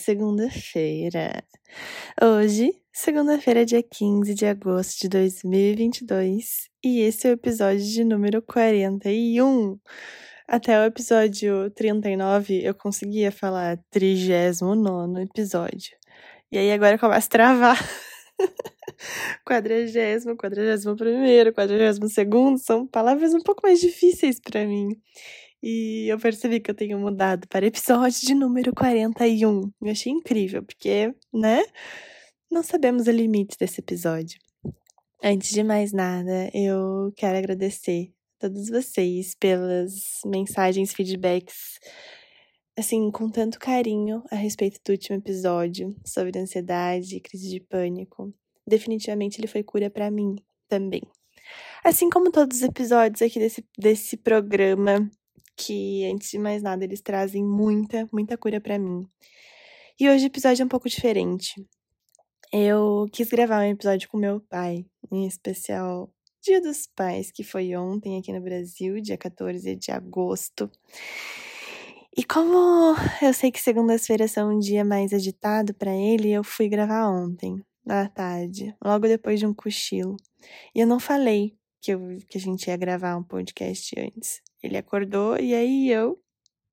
segunda-feira. Hoje, segunda-feira, dia 15 de agosto de 2022, e esse é o episódio de número 41. Até o episódio 39 eu conseguia falar 39 episódio. E aí agora começa a travar. Quadragésimo, quadragésimo primeiro, quadragésimo segundo são palavras um pouco mais difíceis para mim. E eu percebi que eu tenho mudado para episódio de número 41. Eu achei incrível, porque, né? Não sabemos o limite desse episódio. Antes de mais nada, eu quero agradecer a todos vocês pelas mensagens, feedbacks, assim, com tanto carinho a respeito do último episódio sobre ansiedade e crise de pânico. Definitivamente ele foi cura para mim também. Assim como todos os episódios aqui desse, desse programa, que antes de mais nada eles trazem muita, muita cura para mim. E hoje o episódio é um pouco diferente. Eu quis gravar um episódio com meu pai, em especial Dia dos Pais, que foi ontem aqui no Brasil, dia 14 de agosto. E como eu sei que segundas-feiras são um dia mais agitado para ele, eu fui gravar ontem, à tarde, logo depois de um cochilo. E eu não falei que, eu, que a gente ia gravar um podcast antes. Ele acordou e aí eu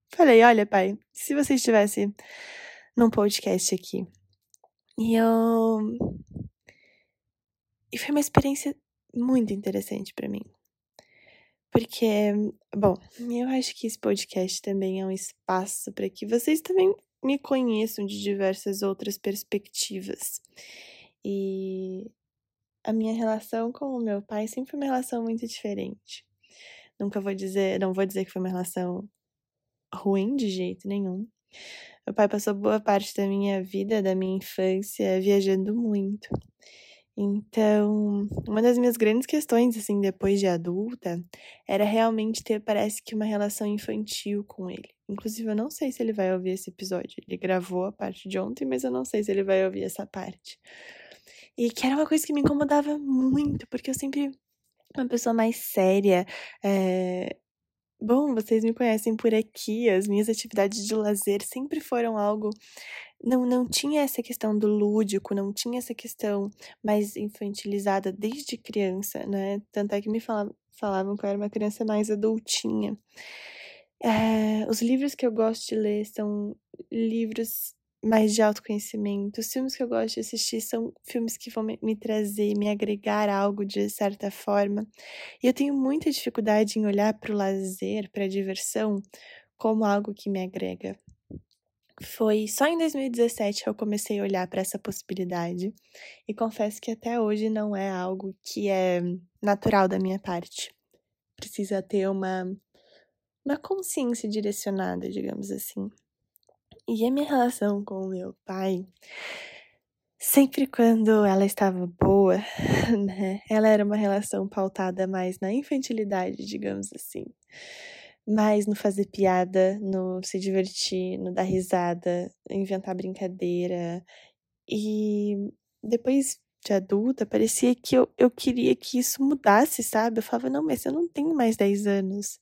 falei: Olha, pai, se você estivesse num podcast aqui. E eu. E foi uma experiência muito interessante para mim. Porque, bom, eu acho que esse podcast também é um espaço para que vocês também me conheçam de diversas outras perspectivas. E a minha relação com o meu pai sempre foi uma relação muito diferente. Nunca vou dizer, não vou dizer que foi uma relação ruim de jeito nenhum. Meu pai passou boa parte da minha vida, da minha infância, viajando muito. Então, uma das minhas grandes questões, assim, depois de adulta, era realmente ter, parece que, uma relação infantil com ele. Inclusive, eu não sei se ele vai ouvir esse episódio. Ele gravou a parte de ontem, mas eu não sei se ele vai ouvir essa parte. E que era uma coisa que me incomodava muito, porque eu sempre uma pessoa mais séria. É... Bom, vocês me conhecem por aqui, as minhas atividades de lazer sempre foram algo. Não, não tinha essa questão do lúdico, não tinha essa questão mais infantilizada desde criança, né? Tanto é que me falavam, que eu era uma criança mais adultinha. É, os livros que eu gosto de ler são livros mais de autoconhecimento. Os filmes que eu gosto de assistir são filmes que vão me trazer, me agregar algo de certa forma. E eu tenho muita dificuldade em olhar para o lazer, para a diversão, como algo que me agrega. Foi só em 2017 que eu comecei a olhar para essa possibilidade e confesso que até hoje não é algo que é natural da minha parte. Precisa ter uma uma consciência direcionada, digamos assim. E a minha relação com meu pai, sempre quando ela estava boa, né? Ela era uma relação pautada mais na infantilidade, digamos assim. Mais no fazer piada, no se divertir, no dar risada, inventar brincadeira. E depois de adulta, parecia que eu, eu queria que isso mudasse, sabe? Eu falava, não, mas eu não tenho mais 10 anos.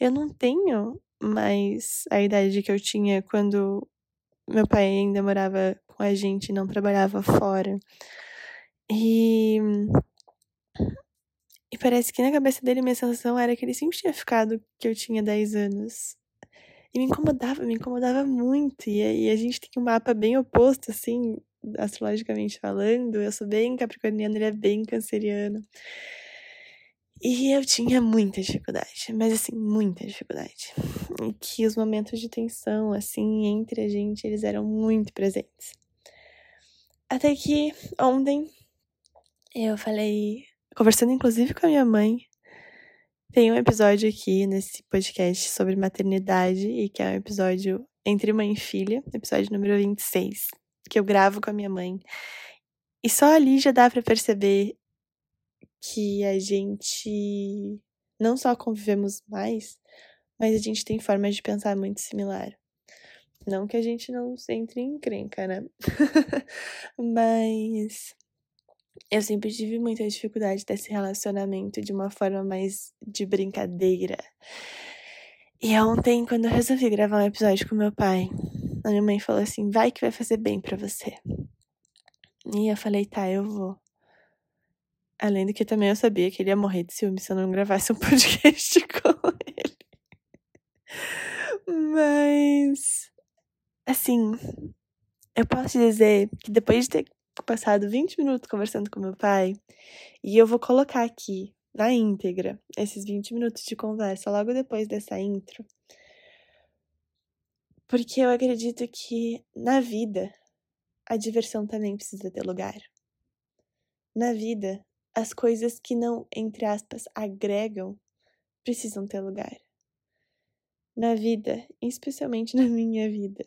Eu não tenho mas a idade que eu tinha quando meu pai ainda morava com a gente não trabalhava fora. E. E parece que na cabeça dele minha sensação era que ele sempre tinha ficado que eu tinha 10 anos. E me incomodava, me incomodava muito. E aí a gente tem um mapa bem oposto, assim, astrologicamente falando. Eu sou bem capricorniana, ele é bem canceriano. E eu tinha muita dificuldade, mas assim, muita dificuldade. E que os momentos de tensão, assim, entre a gente, eles eram muito presentes. Até que ontem eu falei, conversando inclusive com a minha mãe, tem um episódio aqui nesse podcast sobre maternidade, e que é um episódio entre mãe e filha, episódio número 26, que eu gravo com a minha mãe. E só ali já dá para perceber que a gente não só convivemos mais, mas a gente tem formas de pensar muito similar. Não que a gente não entre em encrenca, né? mas eu sempre tive muita dificuldade desse relacionamento de uma forma mais de brincadeira. E ontem, quando eu resolvi gravar um episódio com meu pai, a minha mãe falou assim: vai que vai fazer bem para você. E eu falei: tá, eu vou. Além do que também eu sabia que ele ia morrer de ciúme se eu não gravasse um podcast com ele. Mas, assim, eu posso dizer que depois de ter passado 20 minutos conversando com meu pai, e eu vou colocar aqui na íntegra esses 20 minutos de conversa logo depois dessa intro, porque eu acredito que na vida a diversão também precisa ter lugar. Na vida, as coisas que não, entre aspas, agregam precisam ter lugar. Na vida, especialmente na minha vida,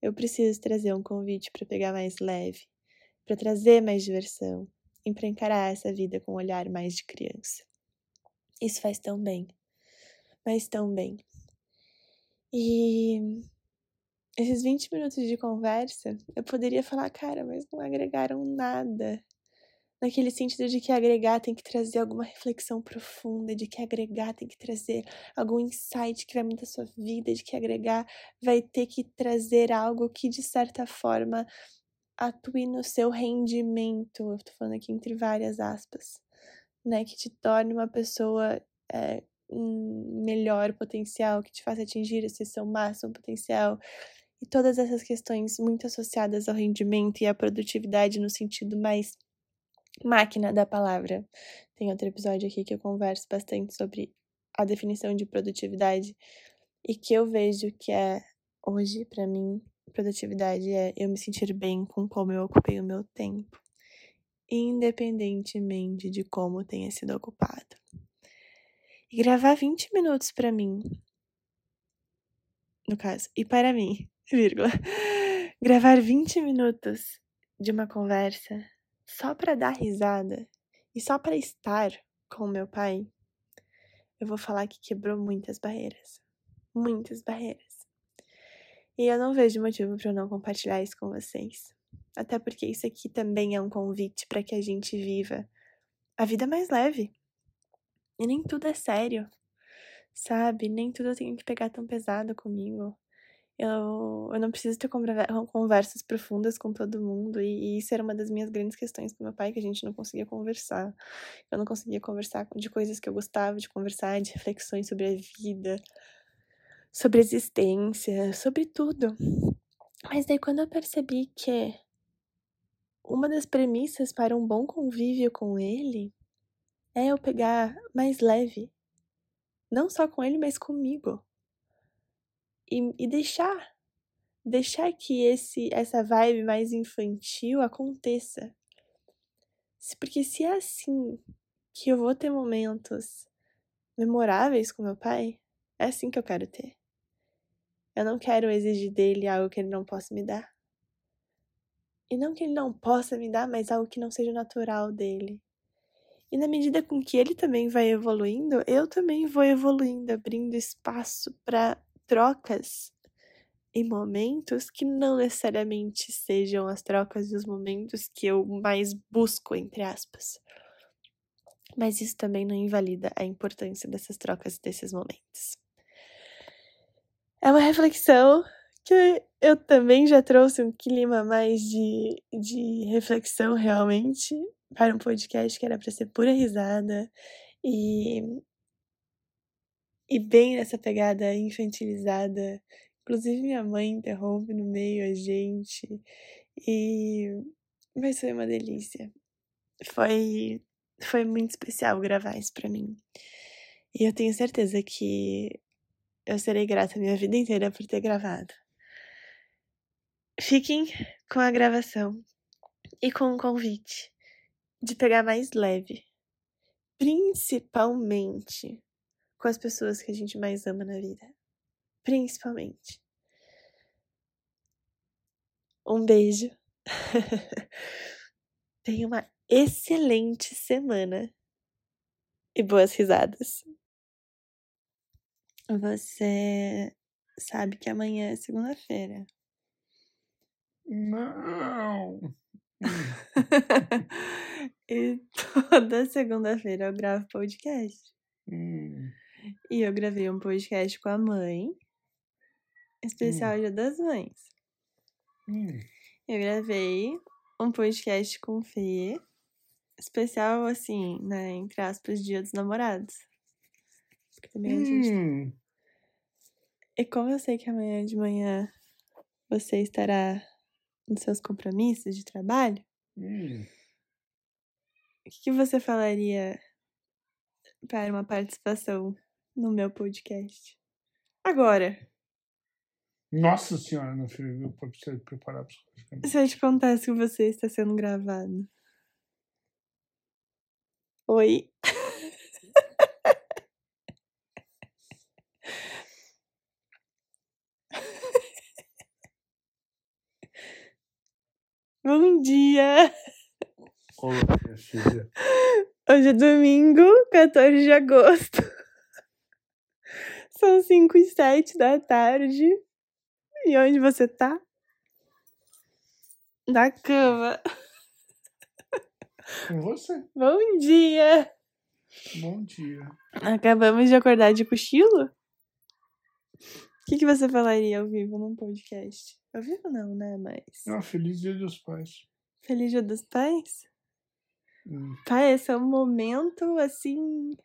eu preciso trazer um convite para pegar mais leve, para trazer mais diversão e para encarar essa vida com um olhar mais de criança. Isso faz tão bem, mas tão bem. E esses 20 minutos de conversa, eu poderia falar, cara, mas não agregaram nada. Naquele sentido de que agregar tem que trazer alguma reflexão profunda, de que agregar tem que trazer algum insight que vai mudar a sua vida, de que agregar vai ter que trazer algo que, de certa forma, atue no seu rendimento. Eu tô falando aqui entre várias aspas, né? Que te torne uma pessoa é, um melhor potencial, que te faça atingir esse seu máximo potencial, e todas essas questões muito associadas ao rendimento e à produtividade no sentido mais máquina da palavra. Tem outro episódio aqui que eu converso bastante sobre a definição de produtividade e que eu vejo que é hoje para mim produtividade é eu me sentir bem com como eu ocupei o meu tempo, independentemente de como tenha sido ocupado. E gravar 20 minutos para mim, no caso, e para mim, vírgula, gravar 20 minutos de uma conversa só para dar risada e só para estar com meu pai, eu vou falar que quebrou muitas barreiras. Muitas barreiras. E eu não vejo motivo para eu não compartilhar isso com vocês. Até porque isso aqui também é um convite para que a gente viva a vida mais leve. E nem tudo é sério, sabe? Nem tudo eu tenho que pegar tão pesado comigo. Eu, eu não preciso ter conversas profundas com todo mundo, e, e, isso era uma das minhas grandes questões com meu pai, que a gente não conseguia conversar. Eu não conseguia conversar de coisas que eu gostava de conversar, de reflexões sobre a vida, sobre a existência, sobre tudo. Mas daí quando eu percebi que uma das premissas para um bom convívio com ele é eu pegar mais leve. Não só com ele, mas comigo e, e deixar deixar que esse essa vibe mais infantil aconteça. Porque se é assim que eu vou ter momentos memoráveis com meu pai, é assim que eu quero ter. Eu não quero exigir dele algo que ele não possa me dar. E não que ele não possa me dar, mas algo que não seja natural dele. E na medida com que ele também vai evoluindo, eu também vou evoluindo, abrindo espaço para trocas em momentos que não necessariamente sejam as trocas e os momentos que eu mais busco, entre aspas. Mas isso também não invalida a importância dessas trocas e desses momentos. É uma reflexão que eu também já trouxe um clima mais de, de reflexão realmente para um podcast que era para ser pura risada e e bem nessa pegada infantilizada. Inclusive, minha mãe interrompe no meio a gente. E vai ser uma delícia. Foi, foi muito especial gravar isso pra mim. E eu tenho certeza que eu serei grata a minha vida inteira por ter gravado. Fiquem com a gravação e com o convite de pegar mais leve. Principalmente com as pessoas que a gente mais ama na vida. Principalmente. Um beijo. Tenha uma excelente semana e boas risadas. Você sabe que amanhã é segunda-feira. Não! e toda segunda-feira eu gravo podcast. Hum. E eu gravei um podcast com a mãe, especial hum. Dia das Mães. Hum. Eu gravei um podcast com o Fê, especial assim, né, entre aspas, Dia dos Namorados. Porque também a gente Hum. E como eu sei que amanhã de manhã você estará nos seus compromissos de trabalho, Hum. o que você falaria para uma participação no meu podcast? Agora, Nossa senhora, meu filho, eu preciso preparar psicologicamente. se eu te contasse que você está sendo gravado. Oi? Bom dia! Olá, minha filha. Hoje é domingo, 14 de agosto. São 5 e 7 da tarde. E onde você tá? Na cama. Com você. Bom dia! Bom dia. Acabamos de acordar de cochilo? O que, que você falaria ao vivo num podcast? Ao vivo não, né? Mas. Ah, feliz dia dos pais. Feliz Dia dos Pais? Hum. Pai, esse é um momento assim.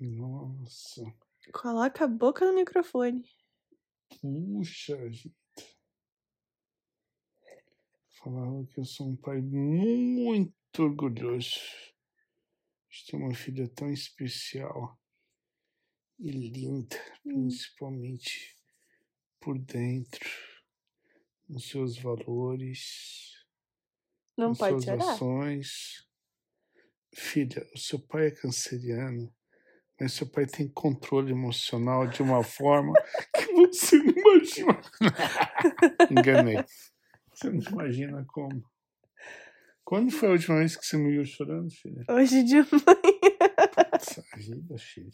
Nossa. Coloca a boca no microfone. Puxa vida. Falava que eu sou um pai muito orgulhoso de ter uma filha tão especial e linda, Hum. principalmente por dentro, nos seus valores, Não nas pode suas chorar. ações. Filha, o seu pai é canceriano, mas seu pai tem controle emocional de uma forma que você não imagina. Enganei. Você não imagina como. Quando foi a última vez que você me viu chorando, filha? Hoje de manhã. Essa vida, filha.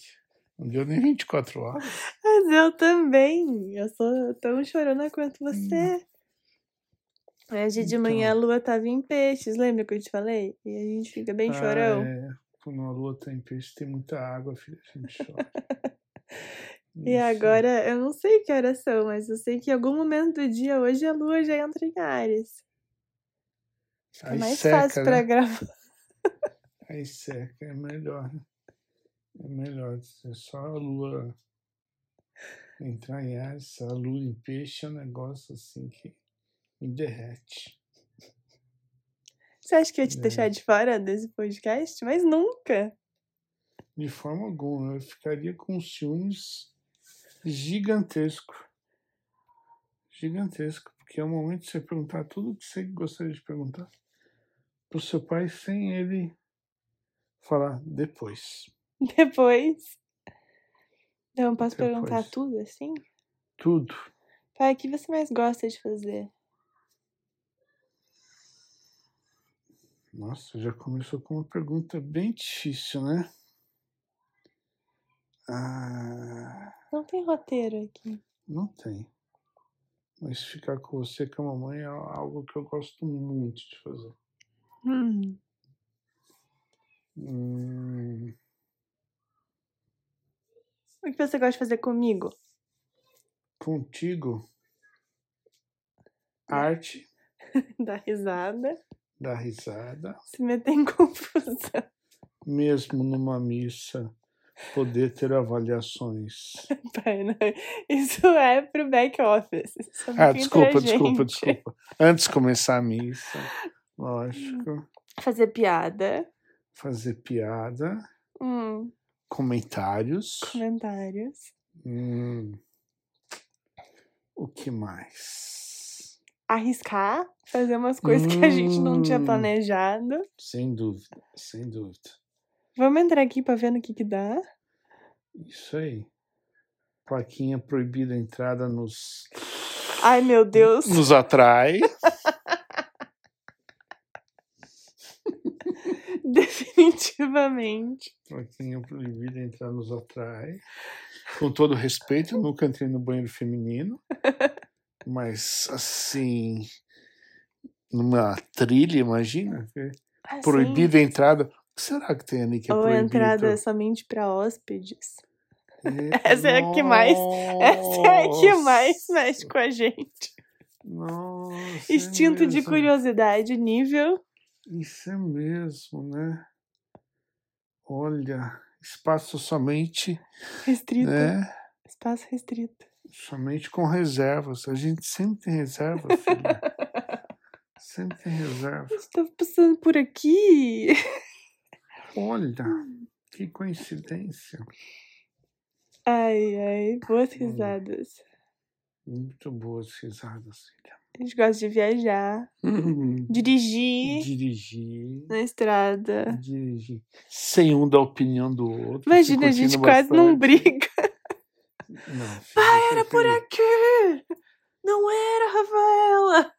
Não deu nem 24 horas. Mas eu também. Eu sou tão chorona quanto você. Hoje de manhã a Então. lua tava em peixes, lembra que eu te falei? E a gente fica bem chorão. Ah, é. Quando a lua tá em peixe, tem muita água, filha. A gente chora. E Isso. agora, eu não sei que horas são, mas eu sei que em algum momento do dia hoje a lua já entra em Ares. Fica Aí mais seca, fácil pra né? gravar. Aí seca, é melhor. né? É melhor. É só a lua entrar em Ares, a lua em peixe é um negócio assim que me derrete. Você acha que eu ia te É. deixar de fora desse podcast? Mas nunca. De forma alguma, eu ficaria com ciúmes gigantesco. Gigantesco, porque é o momento de você perguntar tudo o que você gostaria de perguntar pro seu pai sem ele falar depois. Depois. Então, posso perguntar Depois. tudo assim? Tudo. Pai, o que você mais gosta de fazer? Nossa, já começou com uma pergunta bem difícil, né? Ah, Não tem roteiro aqui. não tem. Mas ficar com você com a mamãe é algo que eu gosto muito de fazer. Hum. Hum, O que você gosta de fazer comigo? contigo, arte, Dar risada, dar risada, se meter em confusão. mesmo numa missa, poder ter avaliações. Isso é pro back office. É Ah, desculpa, desculpa, desculpa. Antes de começar a missa, lógico, Fazer piada. fazer piada, Hum. comentários. Comentários. Hum, o que mais? Arriscar. Fazer umas coisas que a gente não tinha Hum. planejado. Sem dúvida, sem dúvida. Vamos entrar aqui pra ver no que que dá. Isso aí. Plaquinha proibida a entrada nos, Ai, meu Deus. nos atrai. Definitivamente. Plaquinha proibida a entrar nos atrai. Com todo respeito, eu nunca entrei no banheiro feminino. Mas, assim, numa trilha, imagina. Assim, Proibida a entrada. O que será que tem ali que é Ou proibido? entrada somente pra hóspedes. É, Essa é a que mais- Essa é a que mais mexe com a gente. Nossa, é Instinto de mesmo. curiosidade, nível. Isso é mesmo, né? Olha, espaço somente, Restrito. né? Espaço restrito. Somente com reservas. A gente sempre tem reserva, filha. sempre tem reserva. Estou passando por aqui. Olha, que coincidência. Ai, ai, boas Hum. risadas. Muito boas risadas, filha. A gente gosta de viajar, dirigir Dirigir. na estrada. Dirigir. Sem um dar opinião do outro. Imagina, a gente curtindo quase não bastante. briga. Não, filha, Era por aqui! Não era, Rafaela!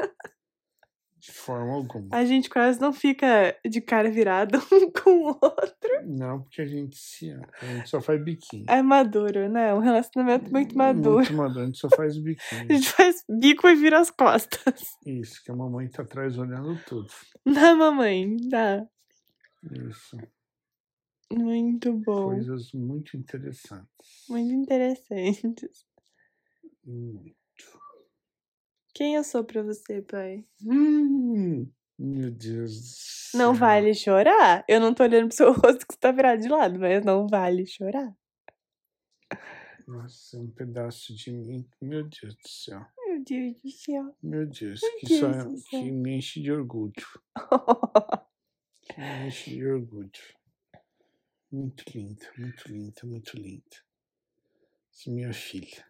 De forma alguma. A gente quase não fica de cara virada um com o outro. Não, porque a gente se ama. A gente só faz biquinho. É maduro, né? Um relacionamento muito maduro. Muito maduro. A gente só faz A biquinho. gente faz bico e vira as costas. Isso, que a mamãe tá atrás olhando tudo. Na mamãe, dá. Isso. Muito bom. Coisas muito interessantes. Muito interessantes. Hum. Quem eu sou pra você, pai? Hum, meu Deus do céu. Não vale chorar. Eu não tô olhando pro seu rosto que você tá virado de lado, mas não vale chorar. Nossa, um pedaço de mim. Meu Deus do céu. Meu Deus do céu. Meu Deus, Meu que, só, Deus do céu. que me enche de orgulho. Que me enche de orgulho. Muito linda, muito linda, muito linda. Essa minha filha.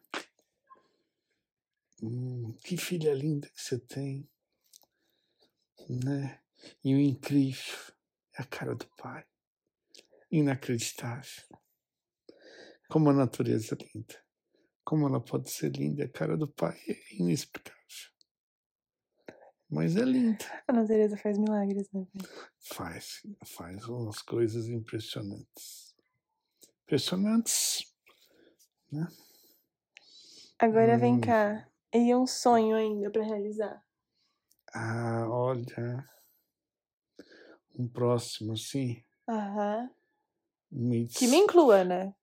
Hum, que filha linda que você tem. Né? E o incrível é a cara do pai. Inacreditável. Como a natureza é linda. Como ela pode ser linda, a cara do pai é inexplicável. Mas é linda. A natureza faz milagres, né? Faz, faz umas coisas impressionantes. Impressionantes. Agora vem Hum. cá. E um sonho ainda pra realizar. Ah, olha. Um próximo, assim. Aham. Me Que me inclua, né?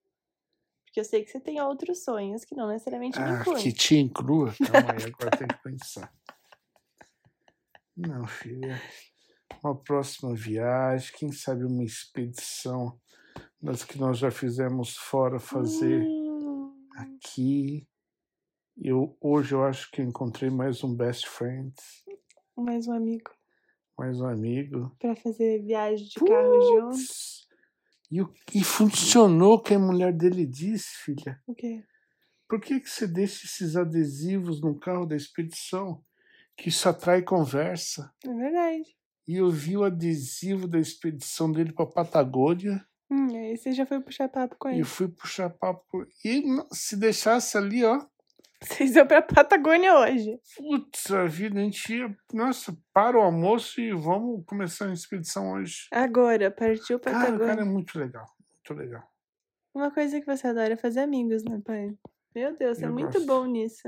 Porque eu sei que você tem outros sonhos que não necessariamente me Ah, incluem. que te inclua? Calma aí, agora tem que pensar. Não, filha. Uma próxima viagem, quem sabe uma expedição das que nós já fizemos fora fazer Hum, aqui. Eu, hoje eu acho que encontrei mais um best friend, mais um amigo mais um amigo. pra fazer viagem de carro junto. Putz! E, e funcionou o que a mulher dele disse, filha. O quê? Por que, que você deixa esses adesivos no carro da expedição? Que isso atrai conversa. É verdade. E eu vi o adesivo da expedição dele para Patagônia Hum, aí você já foi puxar papo com e ele. eu fui puxar papo. E se deixasse ali, ó, Vocês iam pra Patagônia hoje. putz, a vida, a gente ia, nossa, para o almoço e vamos começar a expedição hoje. Agora, partiu Cara, o Patagônia. cara é muito legal, muito legal. Uma coisa que você adora é fazer amigos, né, pai? Meu Deus, você é muito gosto. bom nisso.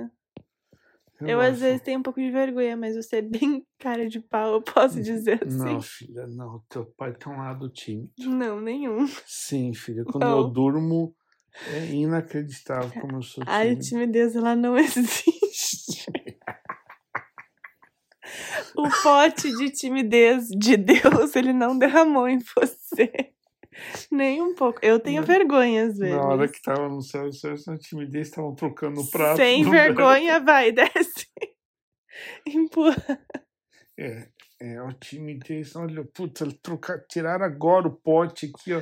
Eu, às vezes, tenho um pouco de vergonha, mas você é bem cara de pau, eu posso dizer assim. Não, filha, não. Teu pai tem um lado tímido. Não, nenhum. Sim, filha. Quando Não. eu durmo, é inacreditável como eu sou A tímido. timidez, ela não existe. o pote de timidez de Deus, ele não derramou em você. Nem um pouco. Eu tenho Não. vergonha, às vezes. Na hora que tava no céu, na timidez estavam trocando o prato. Sem vergonha, vai, desce. Empurra. É, é, a timidez. Olha, puta, trocar, tiraram agora o pote aqui, ó.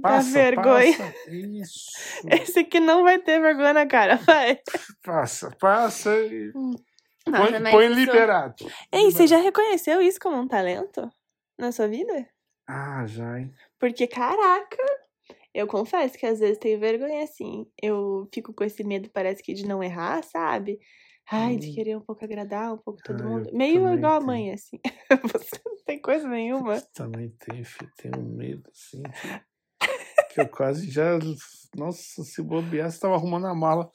Passa, Dá vergonha. passa. Isso. Esse aqui não vai ter vergonha na cara, vai. Passa, passa e Nossa, põe, põe isso- liberado. Ei, você já reconheceu isso como um talento na sua vida? Ah, já, hein? Porque, caraca, eu confesso que às vezes tenho vergonha assim. Eu fico com esse medo, parece que de não errar, sabe? Ai, de Hum. querer um pouco agradar um pouco todo Ah, eu mundo. Meio igual a mãe, assim. Você não tem coisa nenhuma. Também tem, um medo, assim, que, eu quase já. Nossa, se bobear, você tava arrumando a mala.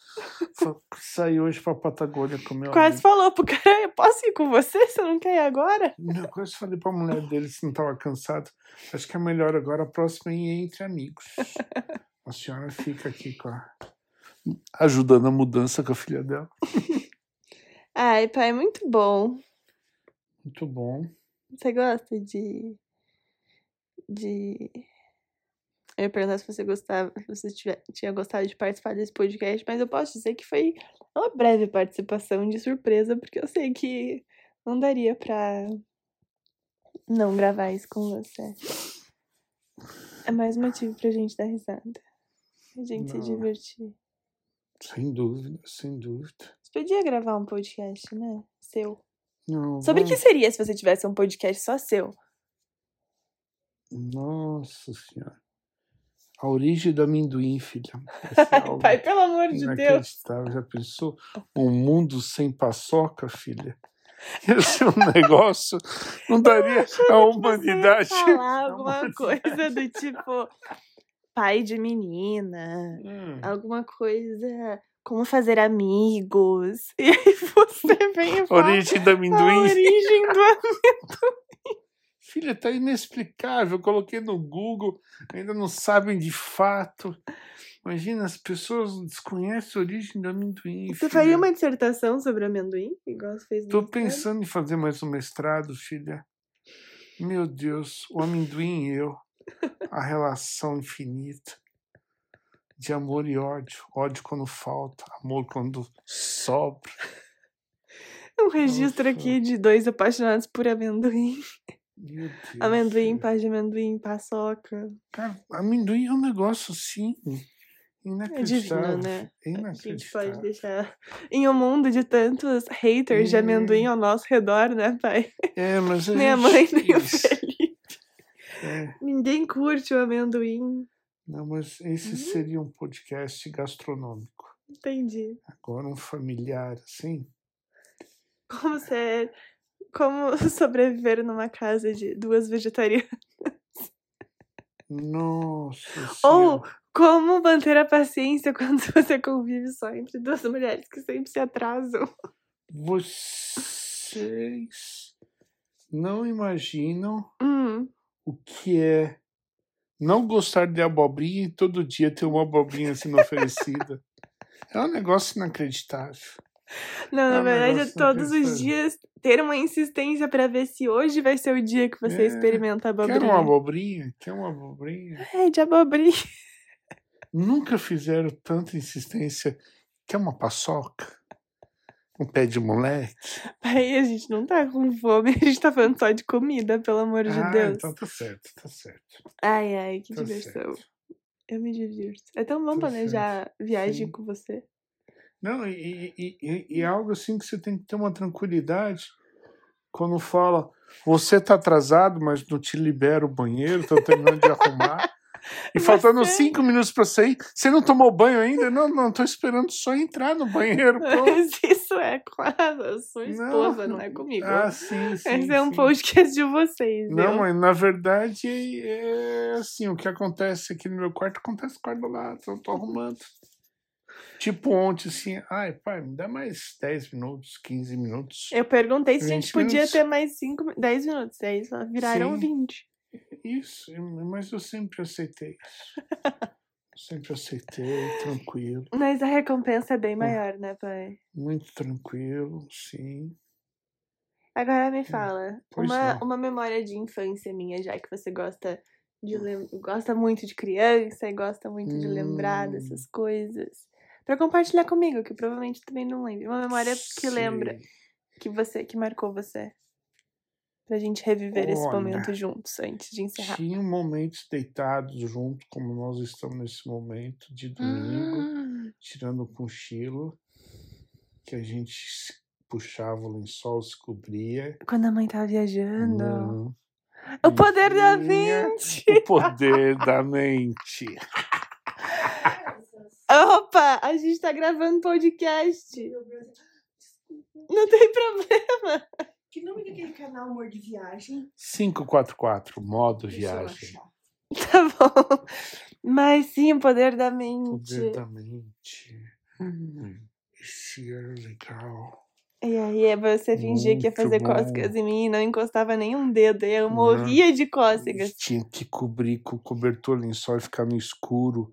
Saí hoje pra Patagônia com meu Quase amigo. falou pro cara, eu posso ir com você? Você não quer ir agora? Eu quase falei pra mulher dele se não tava cansado. Acho que é melhor agora a próxima é ir entre amigos. A senhora fica aqui com a. ajudando a mudança com a filha dela. Ai, pai, muito bom. Muito bom. Você gosta de. de. Eu ia perguntar se você gostava, se você tiver, tinha gostado de participar desse podcast, mas eu posso dizer que foi uma breve participação de surpresa, porque eu sei que não daria pra não gravar isso com você. É mais motivo pra gente dar risada. A gente se Não. divertir. Sem dúvida, sem dúvida. Você podia gravar um podcast, né? Seu. Não, Sobre o que seria se você tivesse um podcast só seu? Nossa senhora. A origem do amendoim, filha. Esse é Pai, pelo amor de Deus. Já pensou? Um mundo sem paçoca, filha? Ia ser um negócio. Não daria a humanidade. Falar alguma coisa do tipo pai de menina, Hum, alguma coisa como fazer amigos. E aí você vem e fala origem do a amendoim. origem do Filha, tá inexplicável. Eu coloquei no Google, ainda não sabem de fato. Imagina, as pessoas desconhecem a origem do amendoim. Você filha. faria uma dissertação sobre amendoim? Igual você fez no Tô mestrado? pensando em fazer mais um mestrado, filha. Meu Deus, o amendoim e eu. A relação infinita de amor e ódio. Ódio quando falta, amor quando sobra. Um registro Nossa. aqui de dois apaixonados por amendoim. Meu Deus. Amendoim, paz de amendoim, paçoca. Cara, amendoim é um negócio assim. É Inacreditável. divino, né? É A gente pode deixar. Em um mundo de tantos haters de É. amendoim ao nosso redor, né, pai? É, mas a Nem a mãe, nem o. Felipe. É, Ninguém curte o amendoim. não, mas esse Uhum. seria um podcast gastronômico. Entendi. Agora um familiar, assim. Como ser. Como sobreviver numa casa de duas vegetarianas. Nossa Ou Senhora. como manter a paciência quando você convive só entre duas mulheres que sempre se atrasam. Vocês não imaginam Hum, o que é não gostar de abobrinha e todo dia ter uma abobrinha sendo oferecida. É um negócio inacreditável. Não, na um verdade, é todos os dias ter uma insistência pra ver se hoje vai ser o dia que você É, experimenta a Quer abobrinha. uma abobrinha? Quer uma abobrinha? É, de abobrinha. Nunca fizeram tanta insistência. Quer uma paçoca? Um pé de moleque? Aí a gente não tá com fome, a gente tá falando só de comida, pelo amor de ah, Deus. então tá certo, tá certo. Ai, ai, que Tá diversão. certo. Eu me divirto. É tão bom Tá planejar viagem Sim. com você. Não, e, e, e, é algo assim que você tem que ter uma tranquilidade quando fala, você tá atrasado, mas não te libera o banheiro, tô terminando de arrumar. E faltando Você- cinco minutos pra sair, você não tomou banho ainda? Não, não, tô esperando só entrar no banheiro. Mas isso é com a sua esposa, não, é comigo. Ah, sim, sim. Esse é um sim. podcast de vocês. Não, viu? mas na verdade é assim, o que acontece aqui no meu quarto acontece no quarto do lado, eu tô arrumando. Tipo ontem, assim, ai, pai, me dá mais 10 minutos, 15 minutos. Eu perguntei se a gente 20 podia minutos. ter mais 5, 10 minutos. Aí só viraram Sim. 20. Isso, mas eu sempre aceitei isso. sempre aceitei, tranquilo, Mas a recompensa é bem Hum. maior, né, pai? muito tranquilo, sim. Agora me fala, Hum, pois uma, não. uma memória de infância minha, já que você gosta de lem- gosta muito de criança e gosta muito de lembrar Hum. dessas coisas. Pra compartilhar comigo, que provavelmente também não lembra. Uma memória que lembra, que você, que marcou você. Pra gente reviver esse Olha, momento juntos antes de encerrar. Tinha momentos deitados junto, como nós estamos nesse momento de domingo. Ah, tirando o cochilo, que a gente puxava o lençol, se cobria. quando a mãe tava viajando. Não. O poder da mente! O poder da mente. Opa, a gente tá gravando podcast. Não tem problema. Que nome daquele canal Amor de Viagem? 544, modo Deixa viagem. Tá bom. Mas sim, o poder da Poder mente. da mente. Hum, Esse era legal. E aí é você fingia que ia Muito fazer bom. cócegas em mim e não encostava nenhum dedo. E eu morria de cócegas. Tinha que cobrir com o cobertor lençol e ficar no escuro.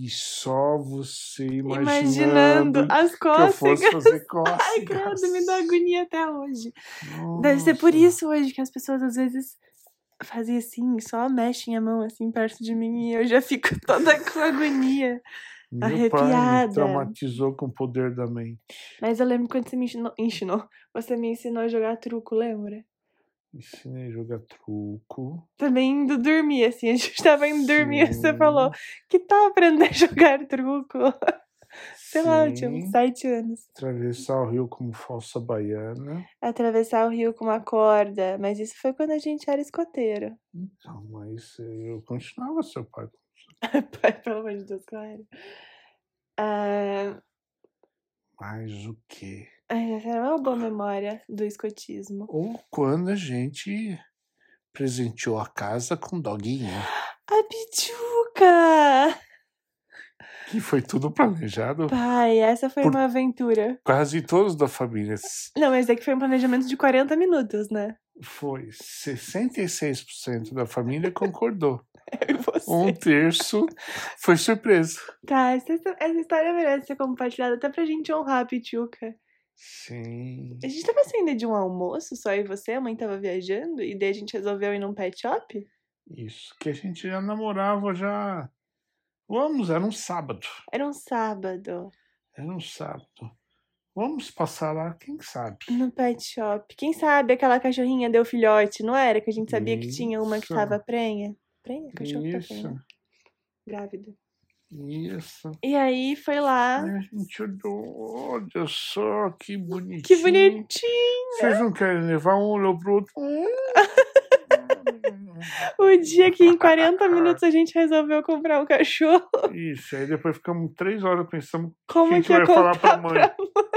E só você imaginando, Imaginando as que eu fosse cócegas. fazer cócegas. Ai, credo, me dá agonia até hoje. Deve ser por Nossa. isso hoje que as pessoas às vezes fazem assim, só mexem a mão assim perto de mim e eu já fico toda com agonia. Meu pai arrepiada. me traumatizou com o poder da mente. Mas eu lembro quando você me ensinou, ensinou você me ensinou a jogar truco, lembra? Ensinei a jogar truco. Também indo dormir, assim, a gente tava indo dormir, você Sim. falou, que tal aprender a jogar truco? Sei lá, eu tinha uns Sim. sete anos. Atravessar o rio como falsa baiana. Atravessar o rio com uma corda, mas isso foi quando a gente era escoteiro. Então, mas eu continuava seu pai. Pai, pelo amor de Deus, claro. Ah, Mas o quê? ai, essa era uma boa memória do escotismo. Ou quando a gente presenteou a casa com doguinho. A Pichuca! Que foi tudo planejado. Pai, essa foi uma aventura. Quase todos da família. Não, mas é que foi um planejamento de 40 minutos, né? Foi 66% da família concordou. Eu e você. Um terço foi surpresa. Tá, essa, essa história merece ser compartilhada até pra gente honrar a Pichuca. Sim. A gente tava saindo de um almoço, só eu e você, a mãe tava viajando, e daí a gente resolveu ir num pet shop? Isso. Que a gente já namorava já. Vamos, era um sábado. Era um sábado, Era um sábado. Vamos passar lá, quem sabe? no pet shop. Quem sabe aquela cachorrinha deu filhote, não era? Que a gente sabia que tinha uma que Isso. tava prenha. Prenha? Cachorro que tá Isso. prenha. Grávida. Isso. E aí foi lá. A gente olha só que bonitinho. Que bonitinho! Vocês não querem levar um olhou pro outro? O dia que em 40 minutos a gente resolveu comprar um cachorro. Isso, aí depois ficamos três horas pensando Como que a que vai falar pra mãe. pra mãe?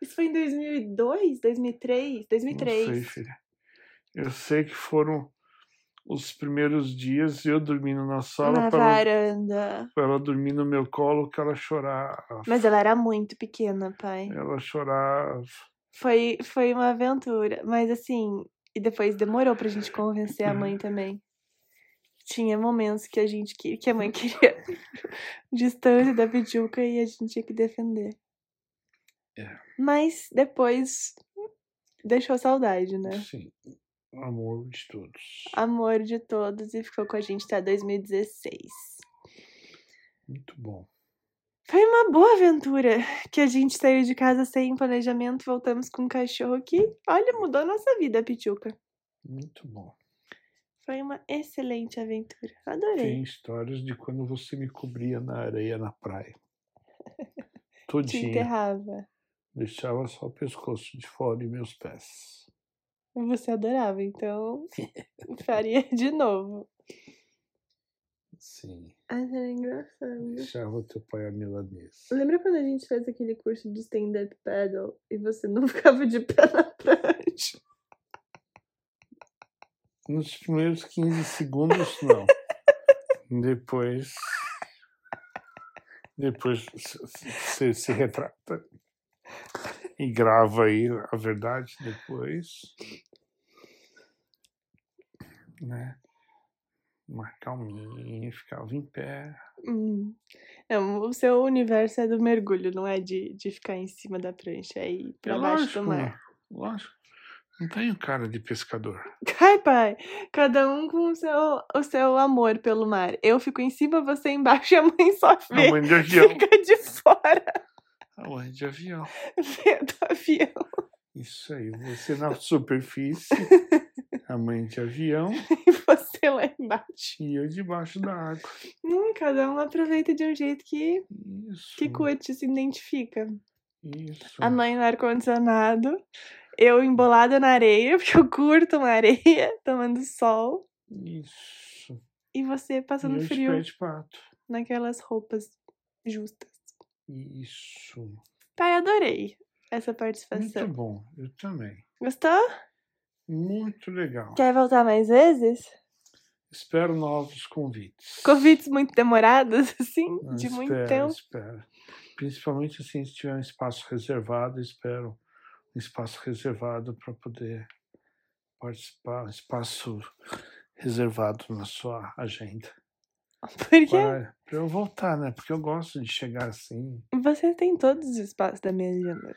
Isso foi em 2002, 2003? Não 2003. sei, filha. Eu sei que foram os primeiros dias eu dormindo na sala Na para ela, varanda. pra ela dormir no meu colo que ela chorava. Mas ela era muito pequena, pai. Ela chorava. Foi, foi uma aventura. Mas assim, e depois demorou pra gente convencer a mãe também. Tinha momentos que a gente que, que a mãe queria distância da Pichuca e a gente tinha que defender. É. Mas depois deixou saudade, né? Sim. Amor de todos. Amor de todos e ficou com a gente até 2016. Muito bom. Foi uma boa aventura que a gente saiu de casa sem planejamento, voltamos com um cachorro que, olha, mudou a nossa vida, Pichuca. Muito bom. Foi uma excelente aventura. Adorei. Tem histórias de quando você me cobria na areia na praia. Te Todinha. enterrava. Deixava só o pescoço de fora e meus pés. Você adorava, então faria de novo. Sim. Mas era engraçado. Deixava teu pai a milanesa. Lembra quando a gente fez aquele curso de stand-up paddle e você não ficava de pé na prancha? Nos primeiros 15 segundos, não. Depois. Depois você se retrata. E grava aí a verdade depois. Né? Mais calminho, ficava em pé. Hum. Não, o seu universo é do mergulho, não é de, de ficar em cima da prancha e ir pra É baixo lógico, do mar. lógico. Não tenho cara de pescador. Ai, pai, cada um com o seu, o seu amor pelo mar. Eu fico em cima, você embaixo e a mãe só A vê. mãe de avião. Fica de fora A mãe de avião. vendo avião. Isso aí. Você na superfície. A mãe de avião. E você lá embaixo. E eu debaixo da água. Hum, cada um aproveita de um jeito que, Isso. que curte, se identifica. Isso. A mãe no ar-condicionado, eu embolada na areia, porque eu curto uma areia, tomando sol. Isso. E você E passando de frio de pato. naquelas roupas justas. Isso. Pai, adorei essa Muito participação. bom. Eu também. Gostou? Muito legal. Quer voltar mais vezes? Espero novos convites. Convites muito demorados, assim, Ah, de muito espero, tempo. Espero. Principalmente assim, se tiver um espaço reservado, espero um espaço reservado para poder participar, um espaço reservado na sua agenda. Por quê? Pra, pra eu voltar, né? Porque eu gosto de chegar assim. Você tem todos os espaços da minha agenda.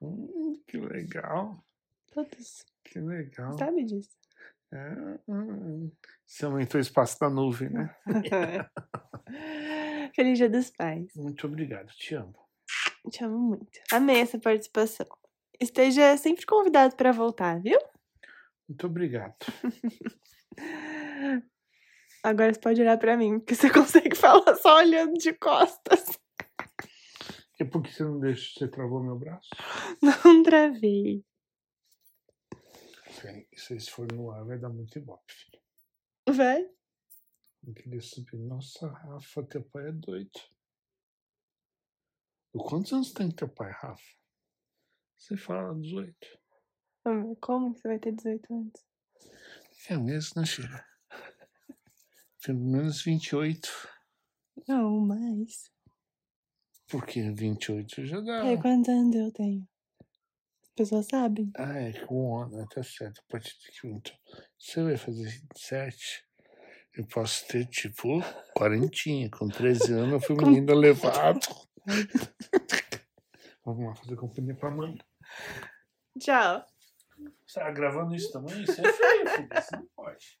Hum, que legal. Todos. Que legal. Sabe disso? É, hum, você aumentou o espaço da nuvem, né? Feliz Dia dos Pais. Muito obrigado, te amo. Te amo muito. Amei essa participação. Esteja sempre convidado para voltar, viu? Muito obrigado. Agora você pode olhar para mim, porque você consegue falar só olhando de costas. E por que você não deixa? Você travou meu braço? Não travei. Se, se isso for no ar, vai dar muito ibope, filho. Vai? Eu queria subir. Nossa, Rafa, teu pai é doido. Quantos anos tem teu pai, Rafa? Você fala 18. Como que você vai ter 18 anos? É mesmo, né, filha? Pelo menos 28. Não, mais. Por que 28 já dá? E aí, quantos anos eu tenho? As pessoas sabem. Ah, é com um ano, tá certo. Pode ter que então. Você vai fazer 27? Eu posso ter, tipo, quarentinha. Com 13 anos eu fui um menino levado. Vamos lá fazer companhia pra mãe. Tchau. Você tá gravando isso também? Isso é feio, filho. Isso não pode.